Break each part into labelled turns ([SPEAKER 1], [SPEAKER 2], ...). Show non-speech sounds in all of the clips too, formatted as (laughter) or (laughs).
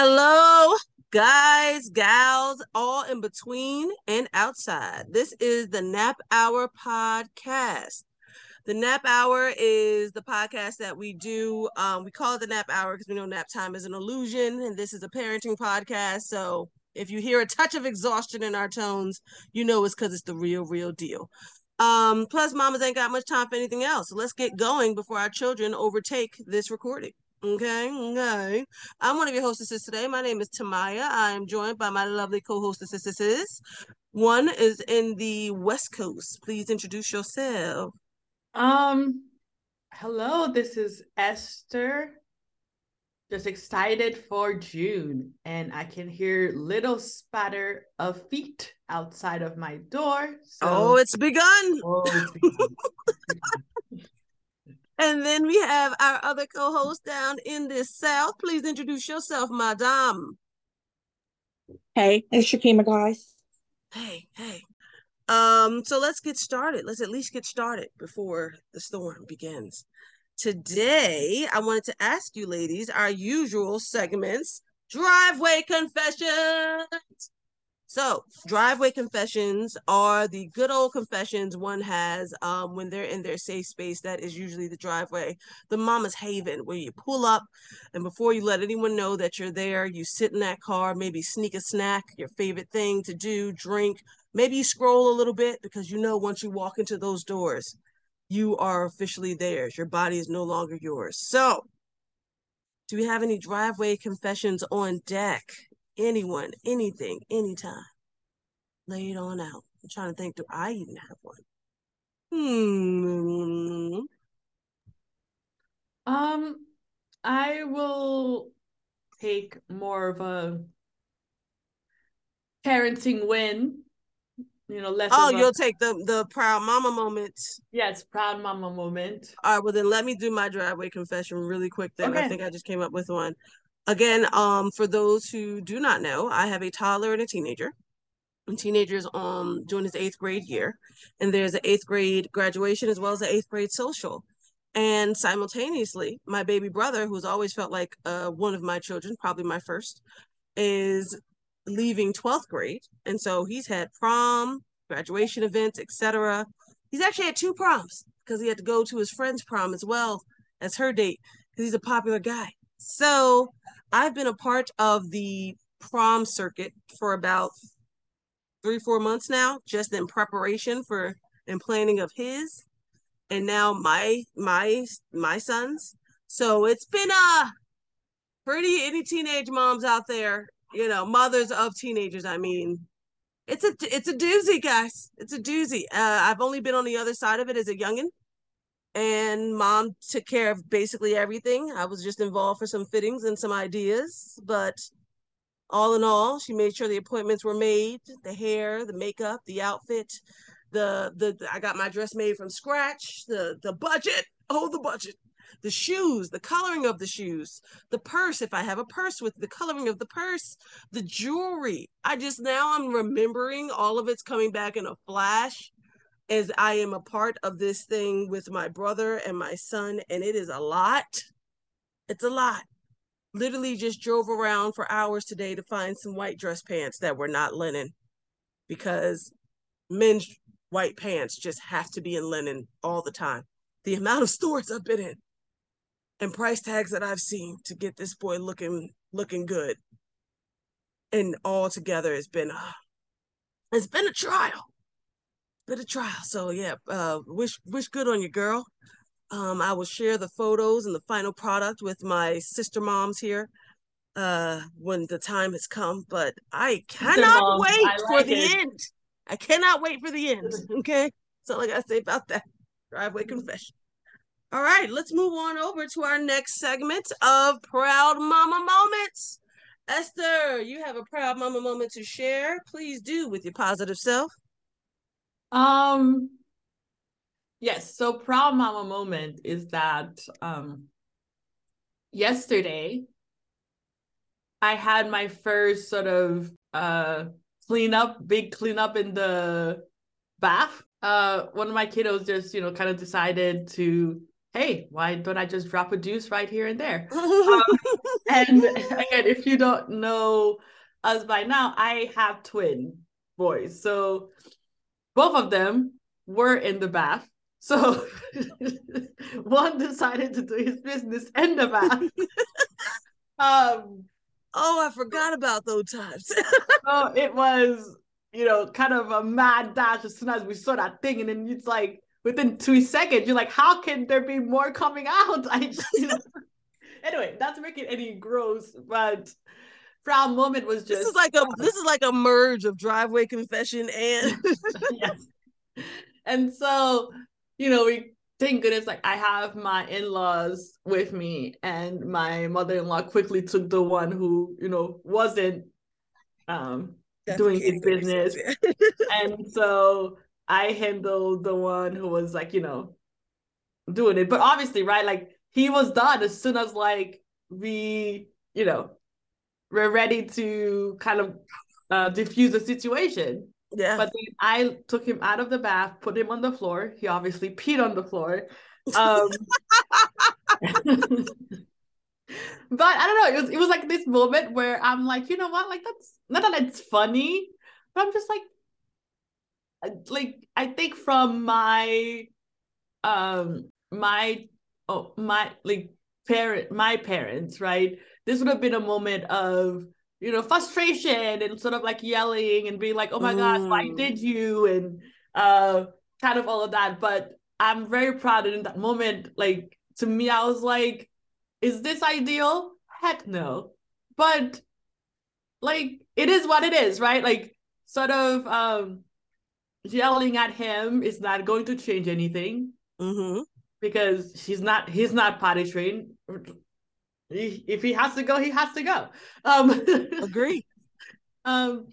[SPEAKER 1] Hello, guys, gals, all in between and outside. This is the Nap Hour podcast. The Nap Hour is the podcast that we do. Um, we call it the Nap Hour because we know nap time is an illusion, and this is a parenting podcast. So if you hear a touch of exhaustion in our tones, you know it's because it's the real, real deal. Um, plus, mamas ain't got much time for anything else. So let's get going before our children overtake this recording. Okay, okay. I'm one of your hostesses today. My name is Tamaya. I am joined by my lovely co-hostesses. One is in the West Coast. Please introduce yourself.
[SPEAKER 2] Um, hello, this is Esther. Just excited for June, and I can hear little spatter of feet outside of my door.
[SPEAKER 1] So... Oh, it's begun.
[SPEAKER 2] Oh, it's begun. (laughs)
[SPEAKER 1] And then we have our other co-host down in the South. Please introduce yourself, Madame.
[SPEAKER 3] Hey, it's Shakima, guys.
[SPEAKER 1] Hey, hey. Um, so let's get started. Let's at least get started before the storm begins. Today, I wanted to ask you ladies our usual segments driveway confessions. So, driveway confessions are the good old confessions one has um, when they're in their safe space. That is usually the driveway, the mama's haven, where you pull up and before you let anyone know that you're there, you sit in that car, maybe sneak a snack, your favorite thing to do, drink. Maybe you scroll a little bit because you know once you walk into those doors, you are officially theirs. Your body is no longer yours. So, do we have any driveway confessions on deck? Anyone, anything, anytime. Lay it on out. I'm trying to think, do I even have one? Hmm.
[SPEAKER 2] Um, I will take more of a parenting win. You know, less.
[SPEAKER 1] Oh,
[SPEAKER 2] a...
[SPEAKER 1] you'll take the the proud mama moment.
[SPEAKER 2] Yes, proud mama moment.
[SPEAKER 1] All right, well then let me do my driveway confession really quick. Then okay. I think I just came up with one. Again, um, for those who do not know, I have a toddler and a teenager. And teenagers um doing his eighth grade year, and there's an eighth grade graduation as well as an eighth grade social. And simultaneously, my baby brother, who's always felt like uh, one of my children, probably my first, is leaving 12th grade. And so he's had prom, graduation events, etc. He's actually had two proms because he had to go to his friend's prom as well as her date because he's a popular guy. So I've been a part of the prom circuit for about three, four months now, just in preparation for and planning of his, and now my my my sons. So it's been a uh, pretty any teenage moms out there, you know, mothers of teenagers. I mean, it's a it's a doozy, guys. It's a doozy. Uh, I've only been on the other side of it as a youngin, and mom took care of basically everything. I was just involved for some fittings and some ideas, but all in all, she made sure the appointments were made, the hair, the makeup, the outfit, the the, I got my dress made from scratch, the the budget, oh the budget, the shoes, the coloring of the shoes, the purse if I have a purse with the coloring of the purse, the jewelry. I just now I'm remembering all of it's coming back in a flash as I am a part of this thing with my brother and my son, and it is a lot. It's a lot. Literally just drove around for hours today to find some white dress pants that were not linen because men's white pants just have to be in linen all the time. The amount of stores I've been in and price tags that I've seen to get this boy looking looking good. And all together it's been a, (sighs) it's been a trial bit of trial. So yeah, uh, wish wish good on you, girl. Um, I will share the photos and the final product with my sister moms here uh, when the time has come. But I cannot wait I for the it. end. I cannot wait for the end. (laughs) Okay, that's all I gotta say about that driveway confession. All right, let's move on over to our next segment of Proud Mama Moments. Esther, you have a proud mama moment to share. Please do with your positive self.
[SPEAKER 2] Um yes, so proud mama moment is that um yesterday I had my first sort of uh cleanup, big cleanup in the bath. Uh one of my kiddos just, you know, kind of decided to hey, why don't I just drop a deuce right here and there? um, (laughs) and again, if you don't know us by now, I have twin boys. So both of them were in the bath. So (laughs) one decided to do his business in the bath. (laughs)
[SPEAKER 1] um oh, I forgot about those times. (laughs)
[SPEAKER 2] so it was, you know, kind of a mad dash as soon as we saw that thing. And then it's like within two seconds, you're like, how can there be more coming out? I just, you know. anyway, not to make it any gross, but proud moment was just
[SPEAKER 1] this is like a (laughs) this is like a merge of driveway confession and (laughs) (laughs)
[SPEAKER 2] yes. And so, you know, we thank goodness like I have my in-laws with me and my mother-in-law quickly took the one who, you know, wasn't um doing his business. and so I handled the one who was like, you know, doing it. But obviously, right, like he was done as soon as like we, you know, we're ready to kind of uh, diffuse the situation.
[SPEAKER 1] Yeah.
[SPEAKER 2] But then I took him out of the bath, put him on the floor. He obviously peed on the floor. Um, (laughs) but I don't know. It was it was like this moment where I'm like, you know what? Like that's not that it's funny, but I'm just like, like I think from my, um, my oh my like parent my parents right this would have been a moment of you know frustration and sort of like yelling and being like oh my mm. gosh why did you? and uh kind of all of that. But i'm very proud in that moment like to me i was like is this ideal? Heck no. But like it is what it is right? Like sort of um yelling at him is not going to change anything
[SPEAKER 1] mm-hmm.
[SPEAKER 2] because he's not he's not potty trained he, if he has to go, he has to go. Um, (laughs)
[SPEAKER 1] Agree.
[SPEAKER 2] um,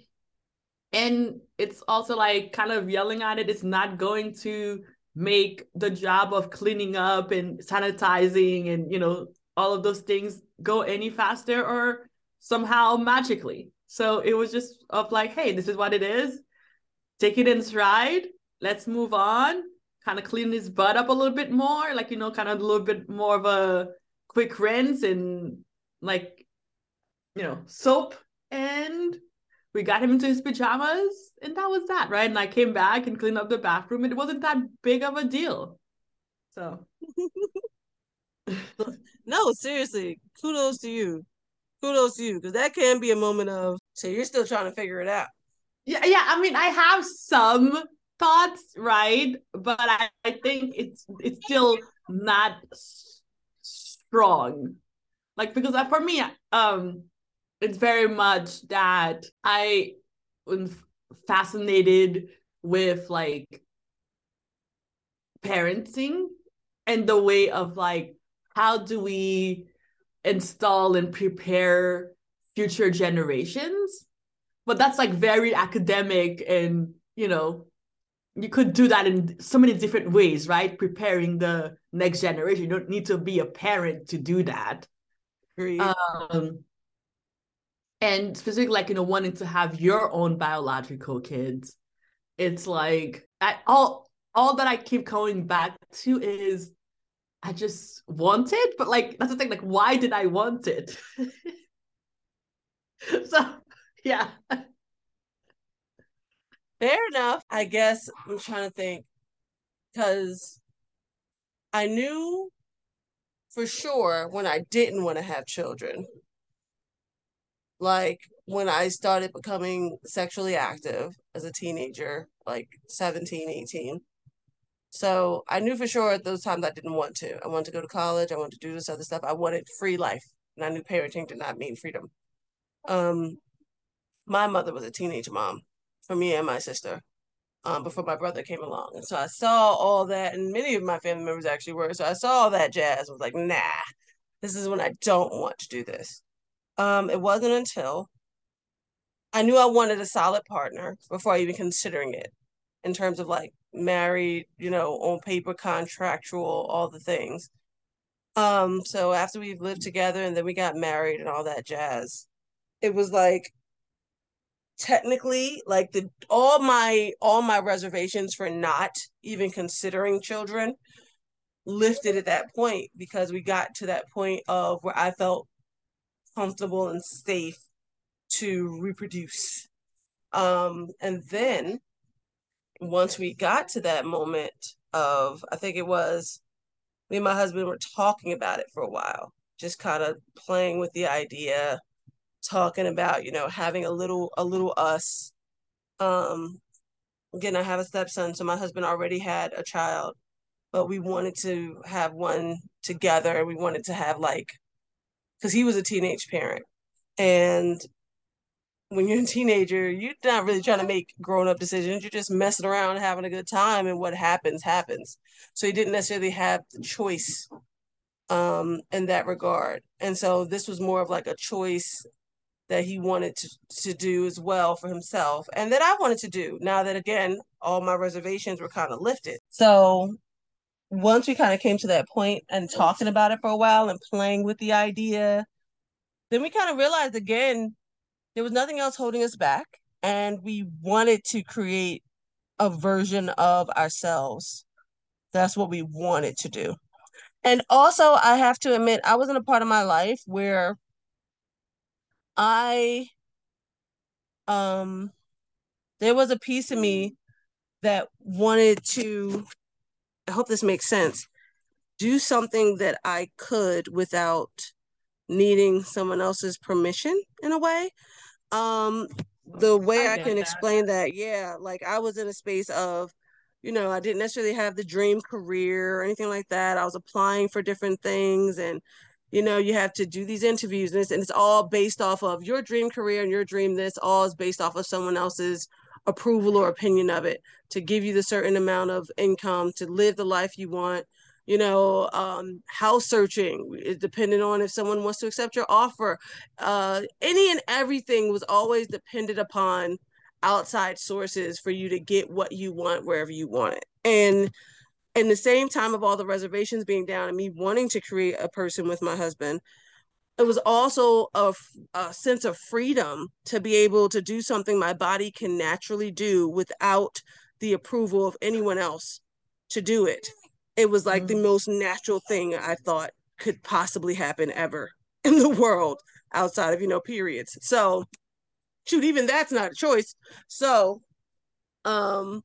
[SPEAKER 2] and it's also like kind of yelling at it. It's not going to make the job of cleaning up and sanitizing and you know all of those things go any faster or somehow magically. So it was just of like, hey, this is what it is. Take it in stride. Let's move on. Kind of clean his butt up a little bit more, like you know, kind of a little bit more of a quick rinse and like you know soap and we got him into his pajamas and that was that right? And i came back and cleaned up the bathroom and it wasn't that big of a deal. So. (laughs)
[SPEAKER 1] No seriously kudos to you. Kudos to you because that can be a moment of so you're still trying to figure it out.
[SPEAKER 2] Yeah yeah i mean i have some thoughts right? But i, I think it's it's still not strong. Like because for me um it's very much that i am fascinated with like parenting and the way of like how do we install and prepare future generations. But that's like very academic and you know you could do that in so many different ways, right? Preparing the next generation. You don't need to be a parent to do that. Um, and specifically, like you know, wanting to have your own biological kids, it's like I, all all that I keep going back to is I just want it, but like that's the thing. Like, why did I want it? (laughs) so yeah.
[SPEAKER 1] Fair enough. I guess I'm trying to think because I knew for sure when I didn't want to have children. Like when I started becoming sexually active as a teenager, like 17, 18. So I knew for sure at those times I didn't want to. I wanted to go to college. I wanted to do this other stuff. I wanted free life. And I knew parenting did not mean freedom. Um, my mother was a teenage mom for me and my sister um, before my brother came along. And so I saw all that, and many of my family members actually were. So I saw all that jazz. I was like, nah, this is when I don't want to do this. Um, it wasn't until I knew I wanted a solid partner before even considering it in terms of like married, you know, on paper, contractual, all the things. Um, so after we've lived together and then we got married and all that jazz, it was like technically like the all my all my reservations for not even considering children lifted at that point because we got to that point of where I felt comfortable and safe to reproduce. Um, and then once we got to that moment of, I think it was me and my husband were talking about it for a while, just kind of playing with the idea, talking about, you know, having a little, a little us. Um, again, I have a stepson, so my husband already had a child, but we wanted to have one together. We wanted to have like, because he was a teenage parent. And when you're a teenager, you're not really trying to make grown up decisions. You're just messing around, having a good time, and what happens, happens. So he didn't necessarily have the choice um, in that regard. And so this was more of like a choice that he wanted to, to do as well for himself and that I wanted to do now that again all my reservations were kind of lifted. So once we kind of came to that point and talking about it for a while and playing with the idea, then we kind of realized again there was nothing else holding us back. And we wanted to create a version of ourselves. That's what we wanted to do. And also, I have to admit, I was in a part of my life where I, um, there was a piece of me that wanted to, I hope this makes sense, do something that I could without needing someone else's permission in a way. Um, the way I, I can that. explain that, yeah, like I was in a space of, you know, I didn't necessarily have the dream career or anything like that. I was applying for different things and you know, you have to do these interviews and it's, and it's all based off of your dream career and your dream this all is based off of someone else's approval or opinion of it to give you the certain amount of income to live the life you want you know, um, house searching, depending on if someone wants to accept your offer. Uh, any and everything was always dependent upon outside sources for you to get what you want wherever you want it. And in the same time of all the reservations being down and me wanting to create a person with my husband, it was also a, a sense of freedom to be able to do something my body can naturally do without the approval of anyone else to do it it was like mm-hmm. the most natural thing I thought could possibly happen ever in the world outside of, you know, periods. So shoot, even that's not a choice. So um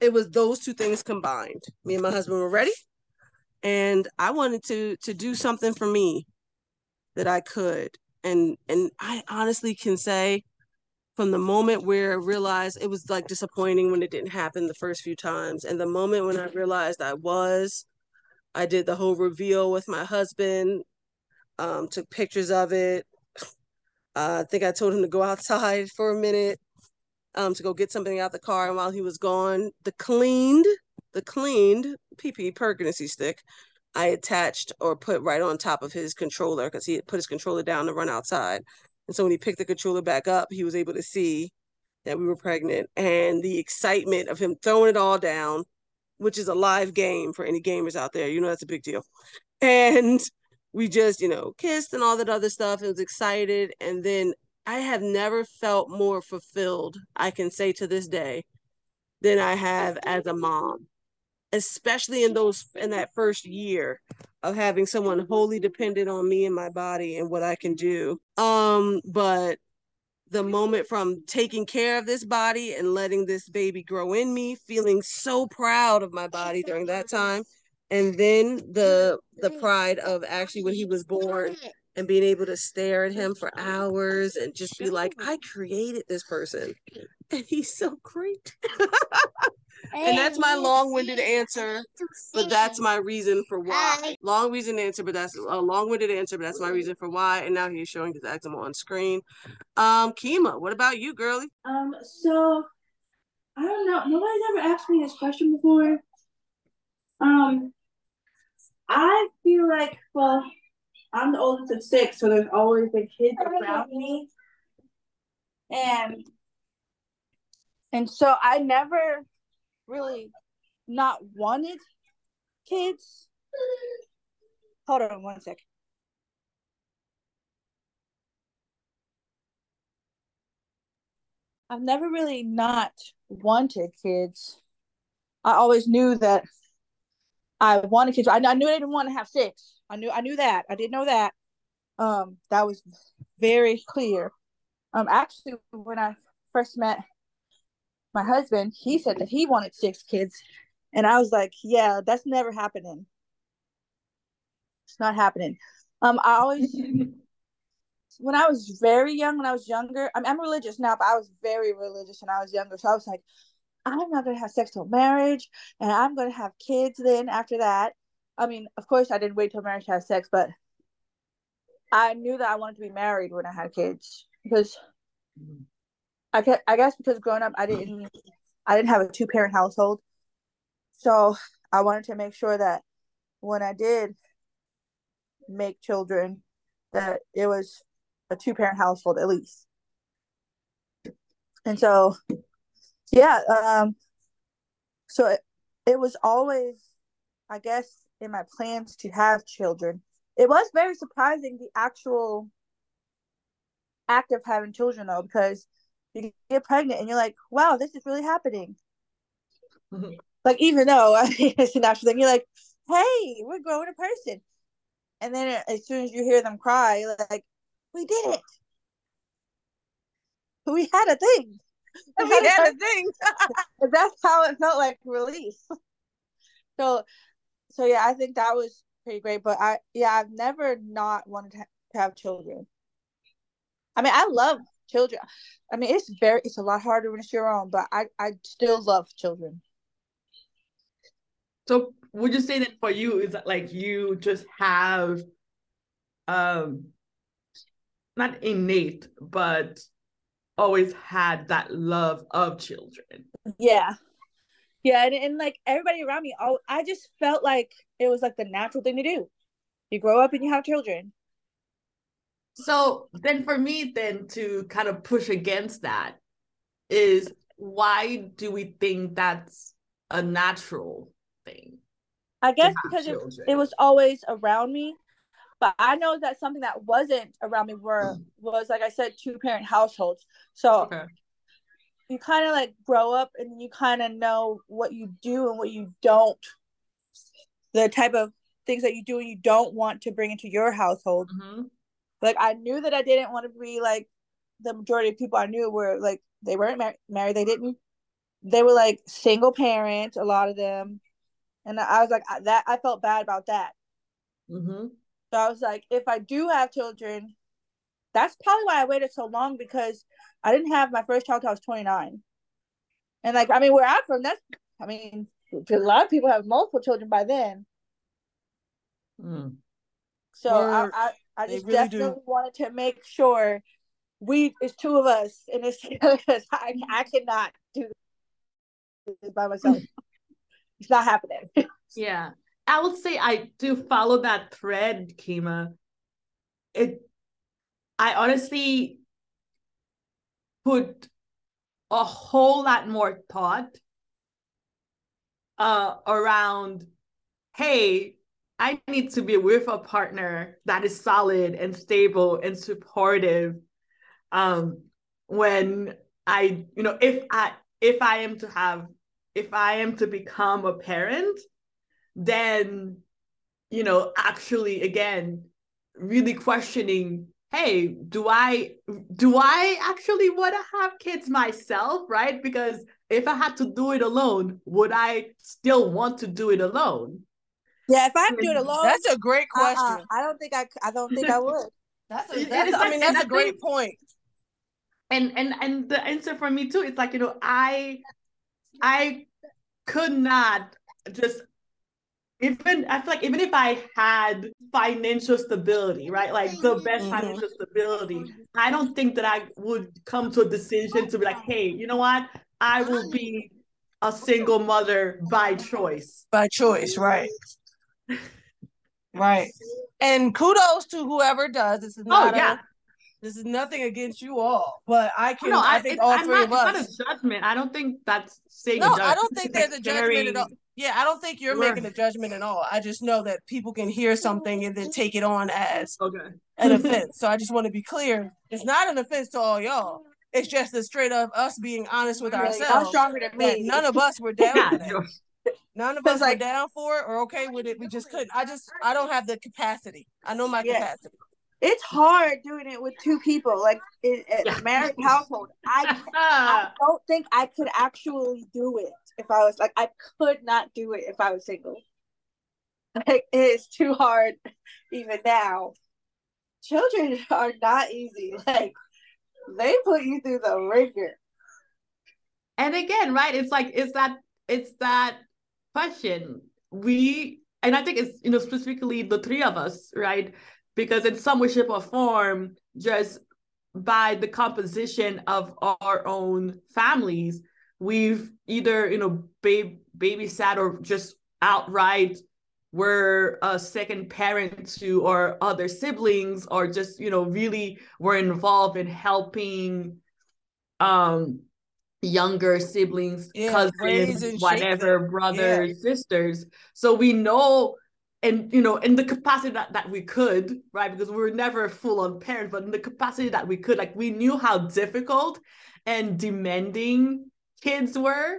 [SPEAKER 1] it was those two things combined. Me and my husband were ready and I wanted to to do something for me that I could. And and I honestly can say from the moment where I realized it was like disappointing when it didn't happen the first few times. And the moment when I realized I was, I did the whole reveal with my husband, um, took pictures of it. Uh, (sighs) I think I told him to go outside (laughs) for a minute um, to go get something out the car. And while he was gone, the cleaned, the cleaned PP pregnancy stick I attached or put right on top of his controller because he had put his controller down to run outside. And so when he picked the controller back up, he was able to see that we were pregnant and the excitement of him throwing it all down, which is a live game for any gamers out there. You know, that's a big deal. And we just, you know, kissed and all that other stuff and was excited. And then I have never felt more fulfilled, I can say to this day, than I have as a mom especially in those in that first year of having someone wholly dependent on me and my body and what I can do. Um, but the moment from taking care of this body and letting this baby grow in me, feeling so proud of my body during that time, and then the the pride of actually when he was born and being able to stare at him for hours and just be like, I created this person, and he's so great. (laughs) and that's my long-winded answer but that's my reason for why. Long reason answer but that's a long-winded answer but that's my reason for why and now he's showing his eczema on screen. Um kima what about you girly?
[SPEAKER 3] Um so i don't know nobody's ever asked me this question before. Um i feel like well i'm the oldest of six so there's always the kids around me and and so i never really not wanted kids. Hold on one sec. I've never really not wanted kids. I always knew that
[SPEAKER 4] I wanted kids. I, I knew I didn't want to have six. I knew I knew that. I didn't know that. Um, that was very clear. Um, actually, when I first met my husband, he said that he wanted six kids, and I was like, "Yeah, that's never happening. It's not happening." Um, I always, when I was very young, when I was younger, I mean, I'm religious now, but I was very religious when I was younger. So I was like, I'm not gonna have sex till marriage, and I'm gonna have kids then after that. I mean, of course, I didn't wait till marriage to have sex, but I knew that I wanted to be married when I had kids because I I guess because growing up, I didn't I didn't have a two parent household, so I wanted to make sure that when I did make children, that it was a two parent household at least. And so yeah um so it, it was always i guess in my plans to have children it was very surprising the actual act of having children though because you get pregnant and you're like wow this is really happening mm-hmm. (laughs) like even though (laughs) I mean, it's a natural thing you're like hey we're growing a person and then as soon as you hear them cry like we did it (laughs) we had a thing we had a thing. that's how it felt like release. So, so yeah, I think that was pretty great. But I, yeah, I've never not wanted to, ha- to have children. I mean, I love children. I mean, it's very, it's a lot harder when it's your own, but I, I still love children.
[SPEAKER 2] So, would you say that for you is that like you just have, um, not innate, but always had that love of children.
[SPEAKER 4] Yeah. Yeah, and, and like everybody around me, all I just felt like it was like the natural thing to do. You grow up and you have children.
[SPEAKER 2] So then for me then to kind of push against that is why do we think that's a natural thing?
[SPEAKER 4] I guess because it, it was always around me but I know that something that wasn't around me were mm. was like I said, two parent households. So okay. You kind of like grow up and you kind of know what you do and what you don't, the type of things that you do and you don't want to bring into your household. Mm-hmm. Like I knew that I didn't want to be like the majority of people I knew were like they weren't mar- married. They didn't. They were like single parents. A lot of them, and I was like that. I felt bad about that. Mm-hmm. So I was like, if I do have children, that's probably why I waited so long because I didn't have my first child till I was 29. And like, I mean, where I'm from, that's, I mean, a lot of people have multiple children by then. Mm. So I, I, I just really definitely do. wanted to make sure we, it's two of us in this (laughs) because I, I cannot do this by myself. (laughs) it's not happening.
[SPEAKER 2] Yeah. I would say I do follow that thread, Kima. It I honestly put a whole lot more thought uh around hey i need to be with a partner that is solid and stable and supportive um when i you know if i if i am to have if i am to become a parent then you know actually again really questioning hey do i do i actually want to have kids myself right? Because if i had to do it alone would i still want to do it alone?
[SPEAKER 4] Yeah if i had to do it alone
[SPEAKER 1] that's a great uh-uh, question.
[SPEAKER 4] Uh-uh, i don't think i i don't think i (laughs) would.
[SPEAKER 1] That's, a, that's i mean that's a great point. point.
[SPEAKER 2] And and and the answer for me too it's like you know i i could not just even I feel like even if I had financial stability, right, like the best mm-hmm. financial stability, I don't think that I would come to a decision to be like, hey, you know what, I will be a single mother by choice.
[SPEAKER 1] By choice, right? (laughs) right. And kudos to whoever does. This is oh, not oh, yeah. A, this is nothing against you all, but I can. No, I, I think all I'm three
[SPEAKER 2] not,
[SPEAKER 1] of us.
[SPEAKER 2] It's not a judgment. I don't think that's saying.
[SPEAKER 1] No, I don't think there's a judgment at all. Yeah, I don't think you're making a judgment at all. I just know that people can hear something and then take it on as
[SPEAKER 2] okay.
[SPEAKER 1] an (laughs) offense. So I just want to be clear. It's not an offense to all y'all. It's just a straight up us being honest with ourselves.
[SPEAKER 4] stronger than me.
[SPEAKER 1] None of us were down with that. (laughs) None of us like, were down for it or okay with it. We just couldn't. I just I don't have the capacity. I know my yeah. capacity.
[SPEAKER 4] It's hard doing it with two people, like in, in a married household. I, (laughs) I don't think I could actually do it if I was like I could not do it if I was single. Like it's too hard even now. Children (laughs) are not easy. Like they put you through the ringer.
[SPEAKER 2] And again, right? It's like it's that it's that question. We and I think it's you know specifically the three of us, right? Because in some way, shape, or form, just by the composition of our own families, we've either you know babe babysat or just outright were a second parent to our other siblings or just you know really were involved in helping um younger siblings yeah, cousins whatever brothers yeah. sisters so we know and you know in the capacity that, that we could right because we were never full on parents but in the capacity that we could like we knew how difficult and demanding kids were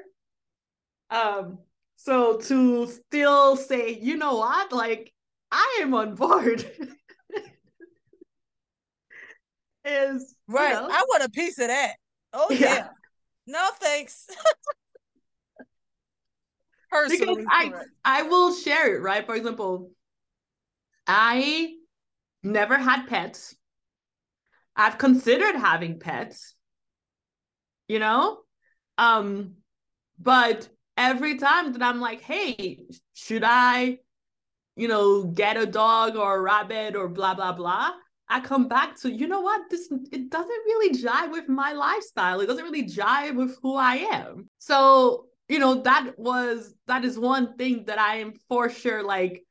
[SPEAKER 2] um so to still say, you know what, like I am on board (laughs) is
[SPEAKER 1] right. You know, I want a piece of that. Oh yeah. yeah. No thanks. (laughs)
[SPEAKER 2] Personally, because I I will share it, right? For example, I never had pets. I've considered having pets, you know? Um, but every time that I'm like, hey, should I, you know, get a dog or a rabbit or blah, blah, blah, I come back to, you know what, this it doesn't really jive with my lifestyle. It doesn't really jive with who I am. So, you know, that was that is one thing that I am for sure like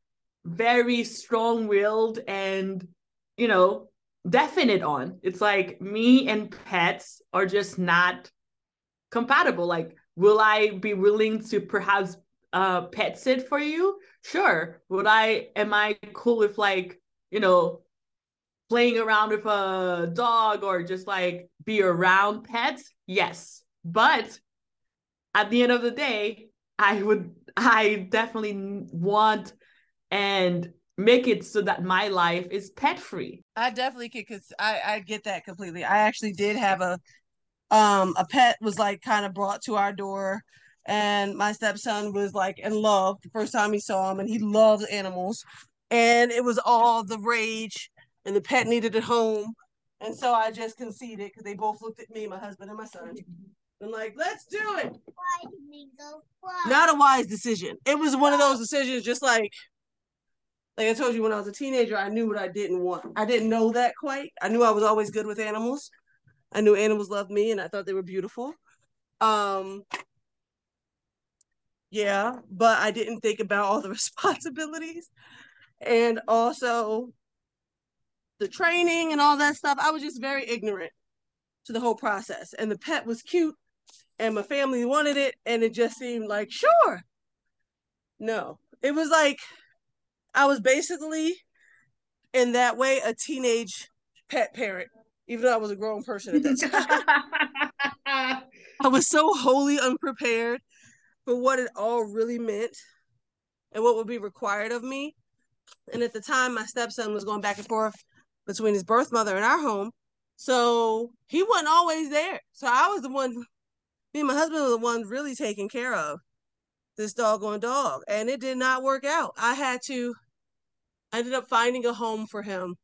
[SPEAKER 2] very strong-willed and, you know, definite on. It's like me and pets are just not compatible. Like will I be willing to perhaps uh pet sit for you? Sure. Would I am I cool with like, you know, playing around with a dog or just like be around pets? Yes. But at the end of the day, I would I definitely want and make it so that my life is pet free.
[SPEAKER 1] I definitely could cuz I I get that completely. I actually did have a um a pet was like kind of brought to our door and my stepson was like in love the first time he saw him and he loves animals and it was all the rage and the pet needed a home and so i just conceded because they both looked at me my husband and my son and like let's do it! Not a wise decision. It was one of those decisions just like like i told you when i was a teenager i knew what i didn't want. I didn't know that quite. I knew i was always good with animals I knew animals loved me and I thought they were beautiful. Um, yeah, but I didn't think about all the (laughs) responsibilities and also the training and all that stuff. I was just very ignorant to the whole process. And the pet was cute and my family wanted it and it just seemed like sure. No. It was like I was basically in that way a teenage pet parent even though I was a grown person at that (laughs) time. (laughs) I was so wholly unprepared for what it all really meant and what would be required of me. And at the time, my stepson was going back and forth between his birth mother and our home. So he wasn't always there. So I was the one, me and my husband were the ones really taking care of this doggone dog. And it did not work out. I had to, I ended up finding a home for him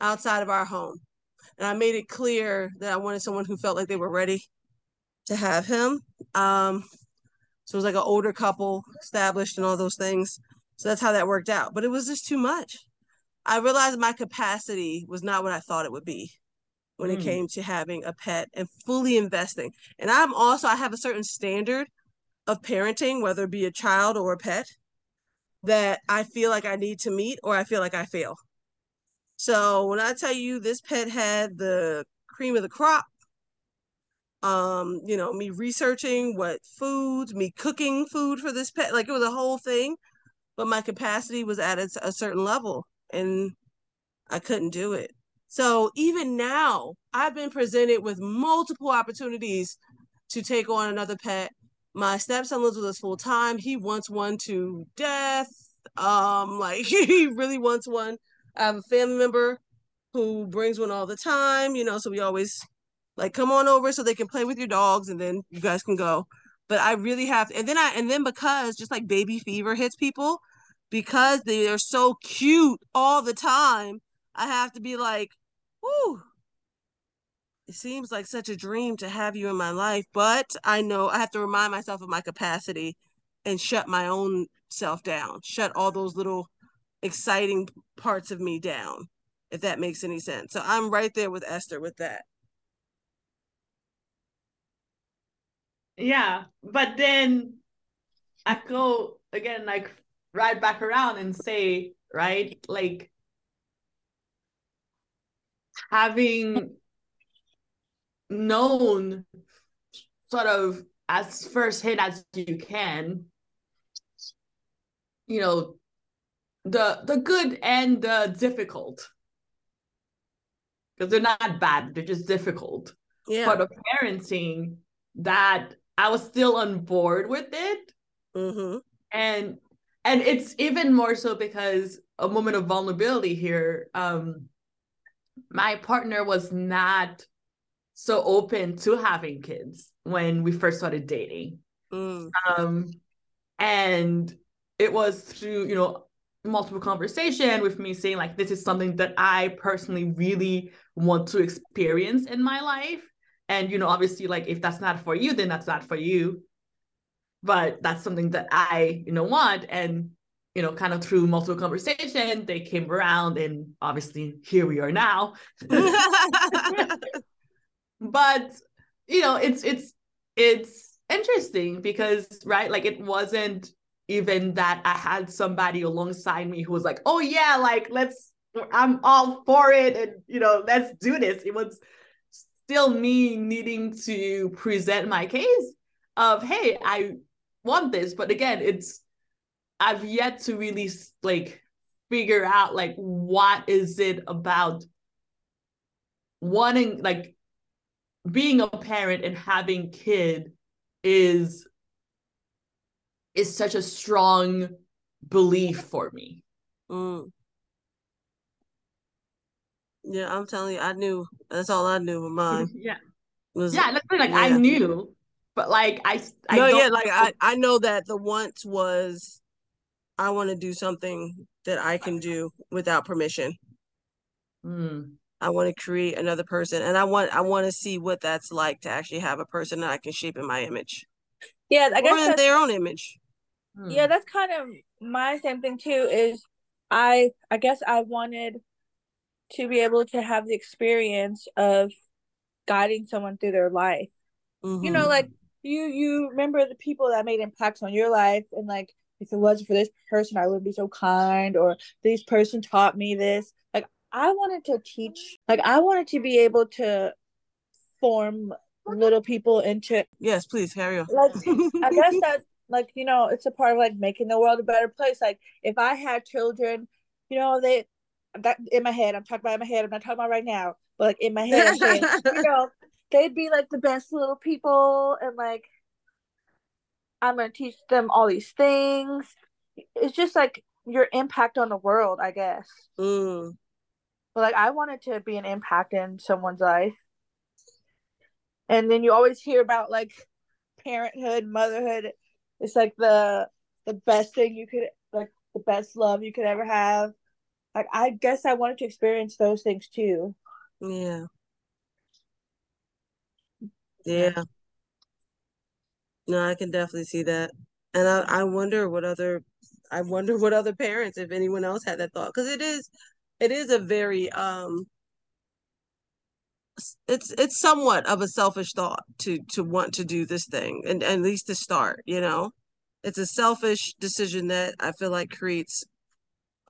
[SPEAKER 1] outside of our home. And I made it clear that I wanted someone who felt like they were ready to have him. Um, so it was like an older couple, established and all those things. So that's how that worked out. But it was just too much. I realized my capacity was not what I thought it would be when mm. it came to having a pet and fully investing. And I'm also, I have a certain standard of parenting, whether it be a child or a pet, that I feel like I need to meet or I feel like I fail. So when I tell you this pet had the cream of the crop, um, you know, me researching what foods, me cooking food for this pet, like it was a whole thing, but my capacity was at a certain level and I couldn't do it. So even now, I've been presented with multiple opportunities to take on another pet my stepson lives with us full time. He wants one to death. Um, like (laughs) he really wants one. I have a family member who brings one all the time, you know, so we always like come on over so they can play with your dogs and then you guys can go. But I really have to, and then I and then because just like baby fever hits people, because they are so cute all the time, I have to be like, whoo, it seems like such a dream to have you in my life, but I know I have to remind myself of my capacity and shut my own self down, shut all those little exciting parts of me down, if that makes any sense. So I'm right there with Esther with that.
[SPEAKER 2] Yeah, but then I go again, like right back around and say, right, like having known sort of as first hit as you can you know the the good and the difficult because they're not bad they're just difficult yeah. part of parenting that i was still on board with it mm-hmm. and and it's even more so because a moment of vulnerability here um my partner was not so open to having kids when we first started dating. Mm. Um, and it was through, you know, multiple conversation with me saying like this is something that I personally really want to experience in my life. And you know, obviously, like if that's not for you, then that's not for you. But that's something that I, you know, want. And you know, kind of through multiple conversation, they came around, and obviously here we are now. (laughs) but you know it's it's it's interesting because right like it wasn't even that i had somebody alongside me who was like oh yeah like let's i'm all for it and you know let's do this. It was still me needing to present my case of hey i want this but again it's i've yet to really like figure out like what is it about wanting like being a parent and having kid is is such a strong belief for me. Mm.
[SPEAKER 1] Yeah, I'm telling you, I knew. That's all I knew with mine. (laughs)
[SPEAKER 2] yeah, was, yeah, like yeah. I knew, but like I, I
[SPEAKER 1] no, yeah, like I, I know that the once was, I want to do something that I can do without permission. Mm. I want to create another person and I want I want to see what that's like to actually have a person that I can shape in my image.
[SPEAKER 4] Yeah, I guess
[SPEAKER 1] in their own image.
[SPEAKER 4] Hmm. Yeah, that's kind of my same thing too is I I guess I wanted to be able to have the experience of guiding someone through their life. Mm-hmm. You know, like you you remember the people that made impacts on your life and like if it wasn't for this person I wouldn't be so kind or this person taught me this. Like I wanted to teach, like, I wanted to be able to form little people into.
[SPEAKER 1] Yes, please carry on.
[SPEAKER 4] Like, I guess (laughs) that, like, you know, it's a part of like making the world a better place. Like, if I had children, you know, they, that in my head, I'm talking about in my head, I'm not talking about right now, but like in my head, (laughs) saying, you know, they'd be like the best little people and like, I'm to teach them all these things. It's just like your impact on the world, I guess. Mm. But like I wanted to be an impact in someone's life. And then you always hear about like parenthood, motherhood. It's like the the best thing you could like the best love you could ever have. Like I guess I wanted to experience those things too.
[SPEAKER 1] Yeah. Yeah. No, I can definitely see that. And I, I wonder what other I wonder what other parents, if anyone else had that thought. Because it is it is a very um it's it's somewhat of a selfish thought to to want to do this thing and, and at least to start you know? It's a selfish decision that i feel like creates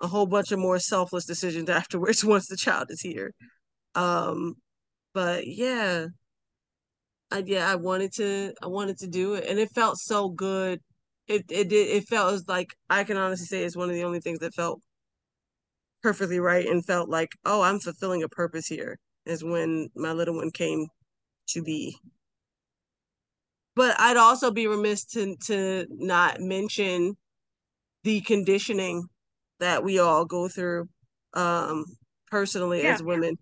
[SPEAKER 1] a whole bunch of more selfless decisions (laughs) afterwards once the child is here. Um but yeah. I, yeah i wanted to i wanted to do it and it felt so good. It it did it felt like i can honestly say it's one of the only things that felt perfectly right and felt like, oh, I'm fulfilling a purpose here, is when my little one came to be. but I'd also be remiss to to not mention the conditioning that we all go through um personally yeah. as women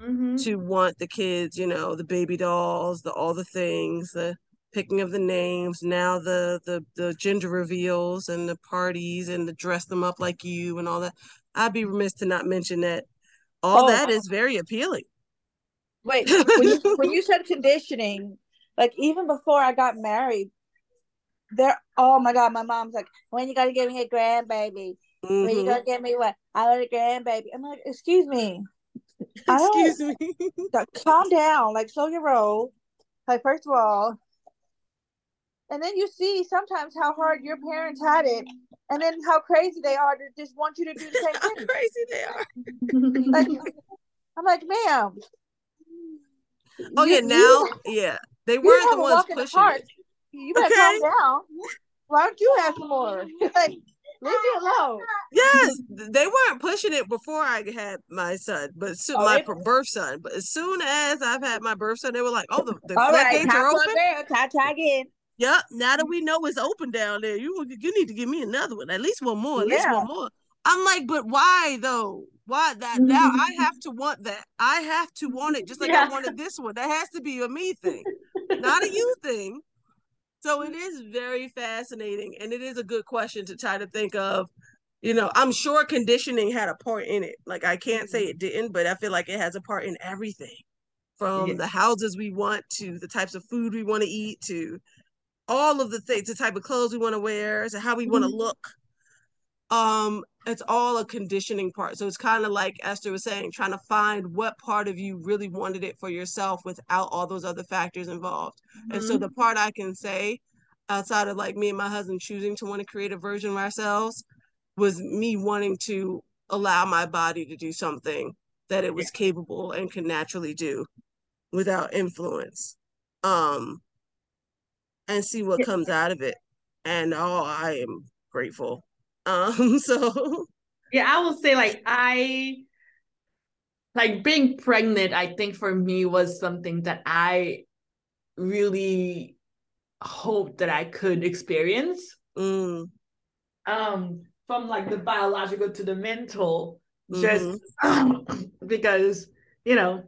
[SPEAKER 1] mm-hmm. to want the kids, you know, the baby dolls, the all the things, the picking of the names, now the the the gender reveals and the parties and the dress them up like you and all that. I'd be remiss to not mention that all oh. that is very appealing.
[SPEAKER 4] Wait, (laughs) when you, when you said conditioning, like even before I got married, there. Oh my god, my mom's like, when you gonna give me a grandbaby? Mm-hmm. When you mm-hmm. gonna give me what? I want a grandbaby. I'm like, excuse me. (laughs) Excuse me. (laughs) calm down. Like slow your roll. Like first of all, and then you see sometimes how hard your parents had it, and then how crazy they are to just want you to do the same thing.
[SPEAKER 1] how crazy they are.
[SPEAKER 4] like, I'm like, ma'am.
[SPEAKER 1] Oh you, yeah, now you, yeah, they weren't the ones pushing the it.
[SPEAKER 4] You better okay. calm down. Why don't you have some more? (laughs) like, Leave me alone.
[SPEAKER 1] Yes, they weren't pushing it before I had my son, but so, oh, my birth son. But as soon as I've had my birth son, they were like, "Oh, the, the floodgates right, are open."
[SPEAKER 4] There, tap, tag in.
[SPEAKER 1] Yep. Now that we know it's open down there, you you need to give me another one, at least one more, at yeah. least one more. I'm like, but why though? Why that (laughs) now I have to want that. I have to want it just like yeah. I wanted this one. That has to be a me thing, not a you thing. So it is very fascinating, and it is a good question to try to think of. You know, I'm sure conditioning had a part in it. Like I can't say it didn't, but I feel like it has a part in everything, from yeah. the houses we want to the types of food we want to eat to all of the things, the type of clothes we want to wear, to how we want to mm-hmm. look. Um, it's all a conditioning part. So it's kind of like Esther was saying, trying to find what part of you really wanted it for yourself without all those other factors involved. Mm-hmm. And so mm-hmm. the part I can say, outside of like me and my husband choosing to want to create a version of ourselves, was me wanting to allow my body to do something that it was yeah. capable and could naturally do without influence. Um, and see what comes out of it. And oh, I am grateful um, (laughs) so
[SPEAKER 2] yeah, I will say like I like being pregnant, I think for me was something that I really hoped that I could experience. Mm. Um, from like the biological to the mental, just mm-hmm. (clears throat) because you know,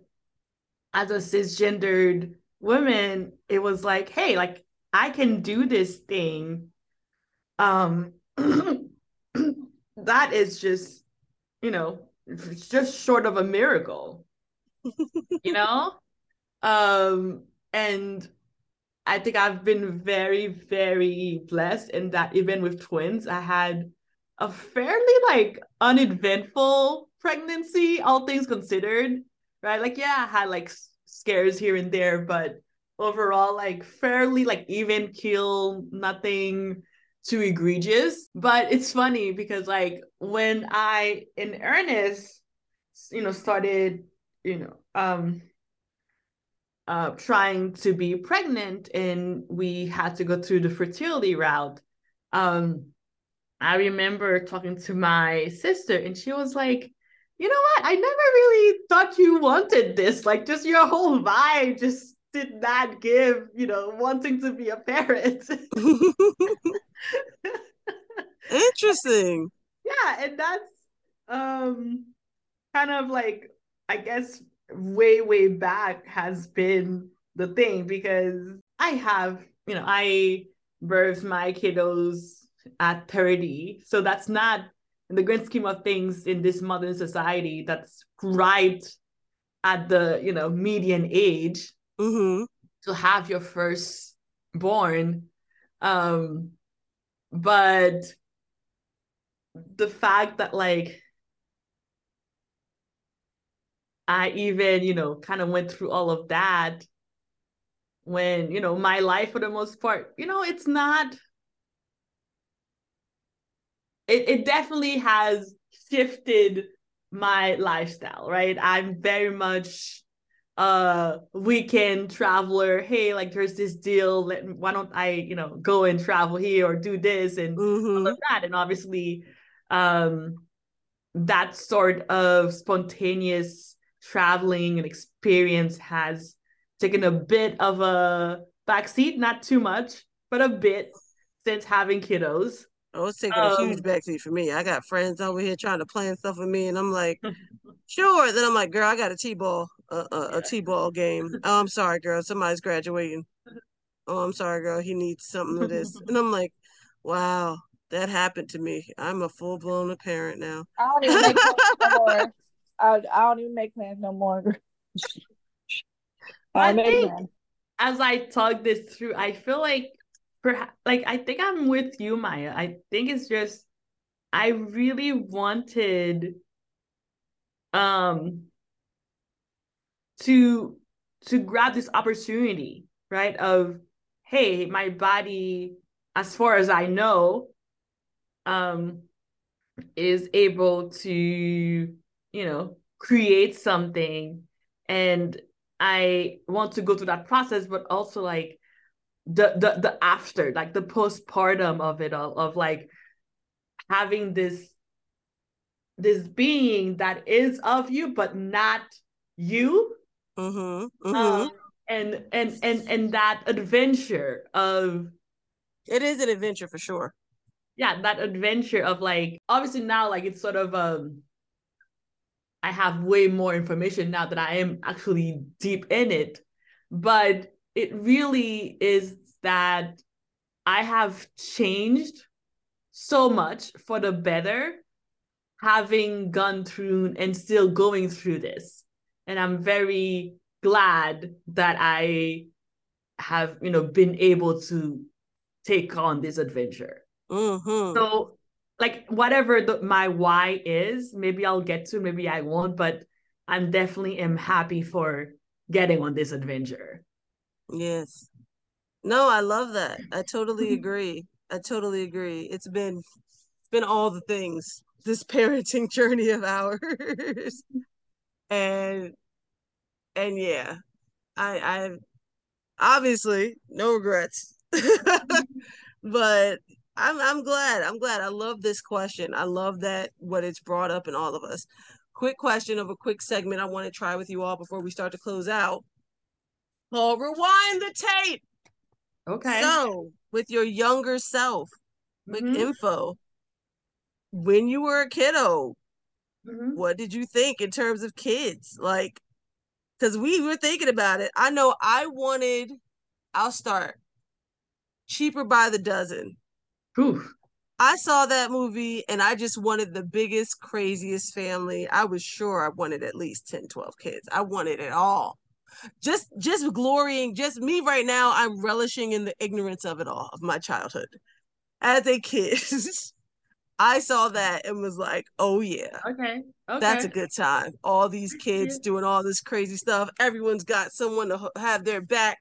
[SPEAKER 2] as a cisgendered woman, it was like, hey, like I can do this thing. Um (clears throat) that is just, you know, it's just short of a miracle. (laughs) you know? Um, and I think I've been very, very blessed in that even with twins, I had a fairly like uneventful pregnancy, all things considered, right? Like, yeah, I had like scares here and there, but overall, like fairly like even keel, nothing too egregious. But it's funny because like when I in earnest, you know, started, you know, um uh trying to be pregnant and we had to go through the fertility route. Um I remember talking to my sister and she was like, you know what? I never really thought you wanted this. Like just your whole vibe just did not give, you know, wanting to be a parent. (laughs) (laughs)
[SPEAKER 1] Interesting. (laughs)
[SPEAKER 2] yeah, and that's um kind of like I guess way way back has been the thing because I have, you know, I birthed my kiddos at 30. So that's not in the grand scheme of things in this modern society that's right at the, you know, median age mm-hmm. to have your first born um but the fact that like i even you know kind of went through all of that when you know my life for the most part you know it's not it, it definitely has shifted my lifestyle right? I'm very much uh weekend traveler hey like there's this deal let, why don't i you know go and travel here or do this and mm-hmm. all of that and obviously um that sort of spontaneous traveling and experience has taken a bit of a backseat, not too much, but a bit since having kiddos.
[SPEAKER 1] Oh, it's taking um, a huge um, backseat for me. I got friends over here trying to plan stuff with me, and I'm like, (laughs) sure. Then I'm like, girl, I got a t-ball, a, a, a t-ball game. (laughs) Oh, I'm sorry, girl. Somebody's graduating. Oh, I'm sorry, girl. He needs something of this, and I'm like, wow, that happened to me. I'm a full blown parent now.
[SPEAKER 4] I don't even make plans no more. (laughs) I, I don't even make plans no more.
[SPEAKER 2] I, I think plans. as I talk this through, I feel like perhaps like I think I'm with you, Maya. I think it's just I really wanted um to to grab this opportunity, right? Of hey, my body, as far as I know, um, is able to, you know, create something. And I want to go through that process, but also like the the the after, like the postpartum of it all, of like having this this being that is of you, but not you. Mm-hmm, mm-hmm. Um, and and and and that adventure of
[SPEAKER 1] it is an adventure for sure.
[SPEAKER 2] Yeah that adventure of like obviously now like it's sort of um i have way more information now that i am actually deep in it. But it really is that i have changed so much for the better having gone through and still going through this and i'm very glad that i have you know been able to take on this adventure Mm-hmm. So, like, whatever the, my why is, maybe I'll get to, maybe I won't, but I'm definitely am happy for getting on this adventure.
[SPEAKER 1] Yes. No, I love that. I totally (laughs) agree. I totally agree. It's been it's been all the things this (laughs) parenting journey of ours. And and yeah, I I obviously no regrets. (laughs) but I'm I'm glad. I'm glad. I love this question. I love that what it's brought up in all of us. Quick question of a quick segment I want to try with you all before we start to close out. Paul, rewind the tape.
[SPEAKER 2] Okay.
[SPEAKER 1] So, with your younger self, quick mm-hmm. info. When you were a kiddo, mm-hmm. what did you think in terms of kids? Like, because we were thinking about it. I know I wanted, I'll start cheaper by the dozen. Oof. I saw that movie and I just wanted the biggest, craziest family. I was sure I wanted at least 10, 12 kids. I wanted it all. Just just glorying, just me right now, I'm relishing in the ignorance of it all, of my childhood. As a kid, (laughs) I saw that and was like, oh yeah.
[SPEAKER 2] Okay. Okay.
[SPEAKER 1] That's a good time. All these kids doing all this crazy stuff. Everyone's got someone to have their back.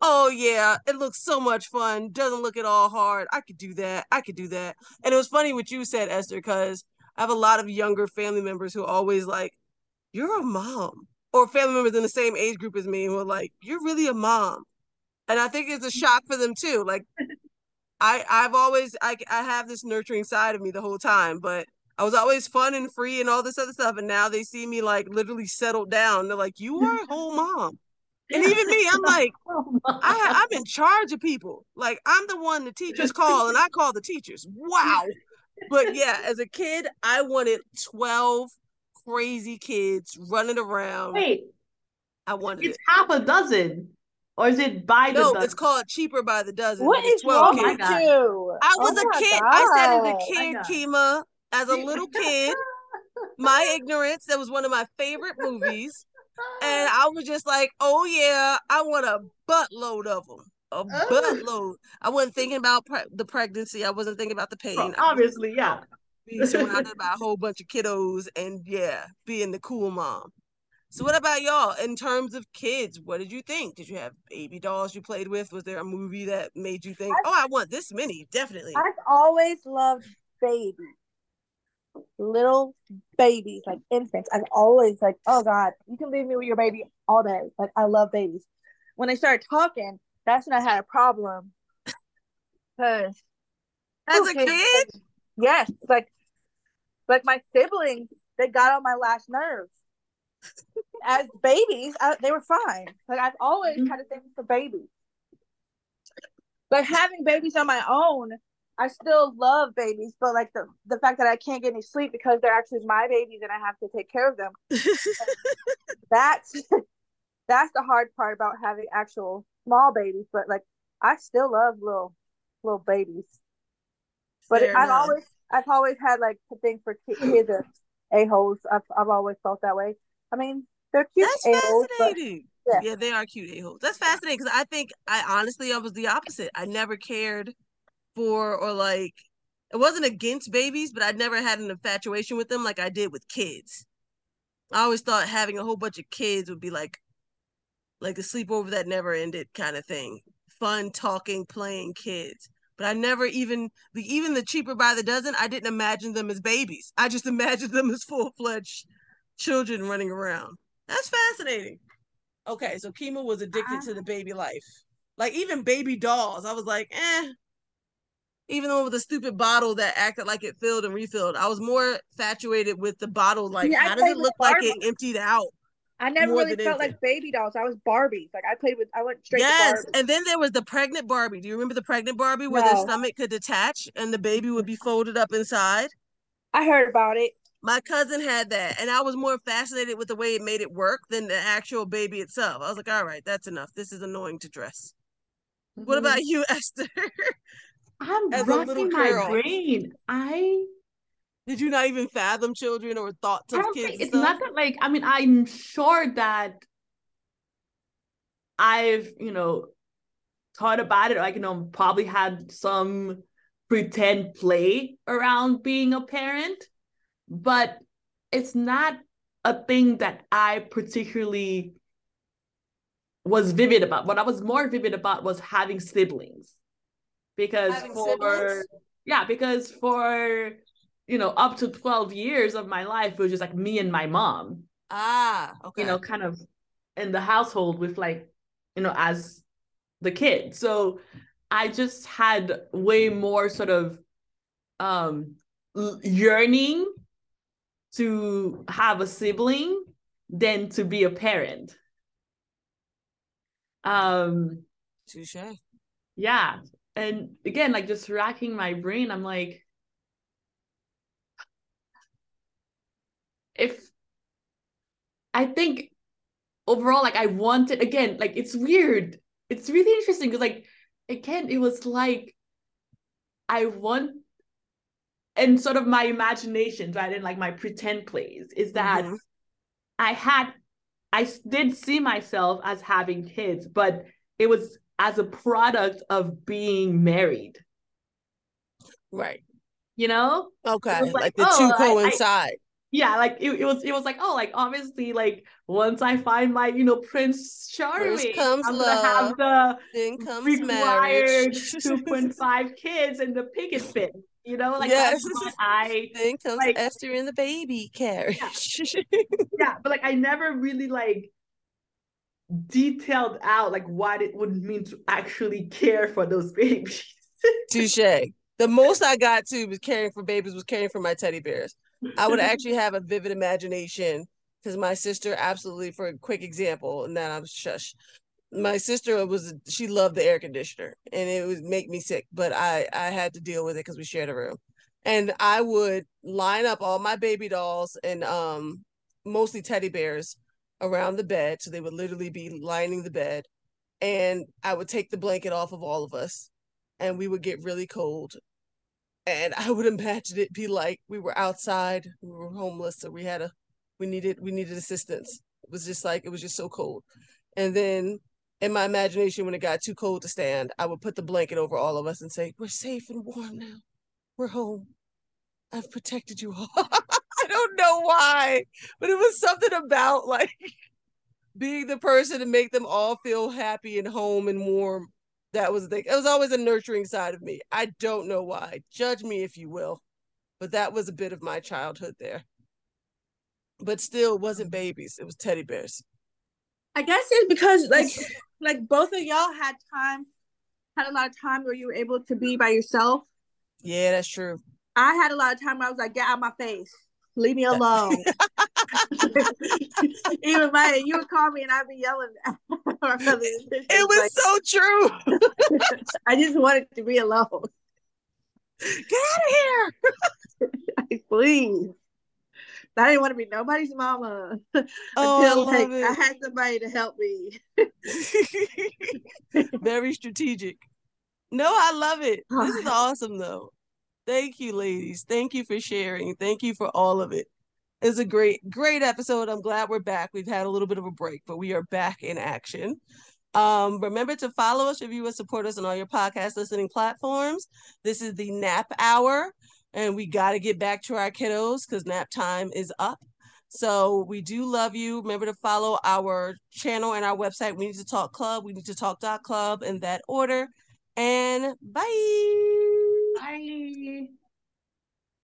[SPEAKER 1] Oh yeah, it looks so much fun. Doesn't look at all hard. I could do that. I could do that. And it was funny what you said, Esther, because I have a lot of younger family members who always like, You're a mom. Or family members in the same age group as me who are like, You're really a mom. And I think it's a shock for them too. Like I I've always I I have this nurturing side of me the whole time, but I was always fun and free and all this other stuff. And now they see me like literally settled down. They're like, "You are a whole mom." And even me, I'm (laughs) like, I, I'm in charge of people. Like I'm the one the teachers call, and I call the teachers. Wow. But yeah, as a kid, I wanted twelve crazy kids running around.
[SPEAKER 2] Wait,
[SPEAKER 1] I wanted
[SPEAKER 2] it's it. half a dozen. Or is it by the dozen?
[SPEAKER 1] no, it's called cheaper by the dozen.
[SPEAKER 4] What is wrong kids. with you?
[SPEAKER 1] I oh was oh a kid. God. I said as a kid, Kima, as a little (laughs) kid, my ignorance, that was one of my favorite movies. And I was just like, oh yeah, I want a buttload of them. A buttload. I wasn't thinking about pre- the pregnancy. I wasn't thinking about the pain. Well,
[SPEAKER 2] obviously, yeah.
[SPEAKER 1] Being surrounded (laughs) by a whole bunch of kiddos and yeah, being the cool mom. So what about y'all in terms of kids? What did you think? Did you have baby dolls you played with? Was there a movie that made you think, "Oh, I want this many"? Definitely.
[SPEAKER 4] I've always loved babies. Little babies, like infants. I've always like, "Oh god, you can leave me with your baby all day." Like I love babies. When they started talking, that's when I had a problem. Cuz
[SPEAKER 1] as a kid?
[SPEAKER 4] Yes, like like my siblings, they got on my last nerves as babies, I, they were fine. Like I've always mm-hmm. had a thing for babies. But having babies on my own, I still love babies, but like the the fact that I can't get any sleep because they're actually my babies and I have to take care of them. (laughs) that's that's the hard part about having actual small babies. But like I still love little little babies. But Fair I've enough. always I've always had like a thing for kids a holes. I've I've always felt that way. I mean, they're cute. That's
[SPEAKER 1] fascinating. But, yeah. yeah, they are cute a holes. That's fascinating because I think I honestly I was the opposite. I never cared for or like it wasn't against babies, but I never had an infatuation with them like I did with kids. I always thought having a whole bunch of kids would be like like a sleepover that never ended kind of thing. Fun talking, playing kids. But I never even the even the cheaper by the dozen, I didn't imagine them as babies. I just (laughs) imagined them as full-fledged children running around. That's fascinating. Okay, so Kima was addicted to the baby life. Like even baby dolls, I was like, eh. Even though with a stupid bottle that acted like it filled and refilled, I was more infatuated with the bottle. Like, yeah, how does it look like it emptied out?
[SPEAKER 4] I never really felt anything. like baby dolls. I was Barbies. Like I played with. I went straight.
[SPEAKER 1] Yes, and then there was the pregnant Barbie. Do you remember the pregnant Barbie where no. the stomach could detach and the baby would be folded up inside?
[SPEAKER 4] I heard about it.
[SPEAKER 1] My cousin had that, and I was more fascinated with the way it made it work than the actual baby itself. I was like, all right, that's enough. This is annoying to dress. Mm-hmm. What about (laughs) you, Esther?
[SPEAKER 2] I'm As racking my brain. I
[SPEAKER 1] did you not even fathom children or thoughts of kids?
[SPEAKER 2] It's not that like I mean I'm sure that I've you know thought about it. Like you know probably had some pretend play around being a parent but it's not a thing that I particularly was vivid about. What I was more vivid about was having siblings. Because having for siblings? yeah, because for you know, up to 12 years of my life, it was just like me and my mom.
[SPEAKER 1] Ah, okay.
[SPEAKER 2] You know, kind of in the household with like, you know, as the kid. So I just had way more sort of um yearning to have a sibling than to be a parent. Um
[SPEAKER 1] touche.
[SPEAKER 2] Yeah. And again, like just racking my brain, I'm like, if I think overall, like I wanted again, like it's weird. It's really interesting because like again, it was like I want and sort of my imaginations, right? And like my pretend plays is that mm-hmm. I had, I did see myself as having kids, but it was as a product of being married.
[SPEAKER 1] Right.
[SPEAKER 2] You know?
[SPEAKER 1] Okay. Like, like, the oh, two coincide.
[SPEAKER 2] Yeah, like it, it was it was like, oh, like obviously, like once I find my, you know, Prince Charming,
[SPEAKER 1] comes I'm gonna have the then comes required 2.5 (laughs)
[SPEAKER 2] kids and the picket fence you know, like yes. I
[SPEAKER 1] then comes like, Esther in the baby carriage.
[SPEAKER 2] Yeah. yeah, (laughs) but like I never really like detailed out like what it would mean to actually care for those (laughs) babies.
[SPEAKER 1] Touche. The most I got to was caring for babies was caring for my teddy bears. I would (laughs) actually have a vivid imagination because my sister absolutely for a quick example, and then I'm shush my sister was she loved the air conditioner and it would make me sick but i i had to deal with it because we shared a room. And i would line up all my baby dolls and um mostly teddy bears around the bed so they would literally be lining the bed and i would take the blanket off of all of us and we would get really cold and i would imagine it be like we were outside we were homeless so we had a we needed we needed assistance it was just like it was just so cold and then in my imagination, when it got too cold to stand, I would put the blanket over all of us and say, We're safe and warm now. We're home. I've protected you all. (laughs) I don't know why, but it was something about like (laughs) being the person to make them all feel happy and home and warm. That was the it was always a nurturing side of me. I don't know why. Judge me if you will. But that was a bit of my childhood there. But still wasn't mm-hmm. babies. It was teddy bears.
[SPEAKER 4] I guess it's because (laughs) like like both of y'all had time, had a lot of time where you were able to be by yourself.
[SPEAKER 1] Yeah, that's true.
[SPEAKER 4] I had a lot of time where I was like, get out of my face. Leave me alone. (laughs) (laughs) Even my you would call me and I'd be yelling. (laughs) (laughs)
[SPEAKER 1] it was like, so true.
[SPEAKER 4] I just wanted to be alone.
[SPEAKER 1] Get out of
[SPEAKER 4] here. Please. I didn't want to be nobody's mama oh, until like, I had somebody to help me.
[SPEAKER 1] Very strategic. No, I love it. This is (sighs) awesome though. Thank you, ladies. Thank you for sharing. Thank you for all of it. It's a great, great episode. I'm glad we're back. We've had a little bit of a break, but we are back in action. Um, remember to follow us, review us, support us on all your podcast listening platforms. This is the nap hour, and we got to get back to our kiddos because nap time is up. So we do love you. Remember to follow our channel and our website. We need to talk club. We need to talk dot club in that order. And bye.
[SPEAKER 2] Bye.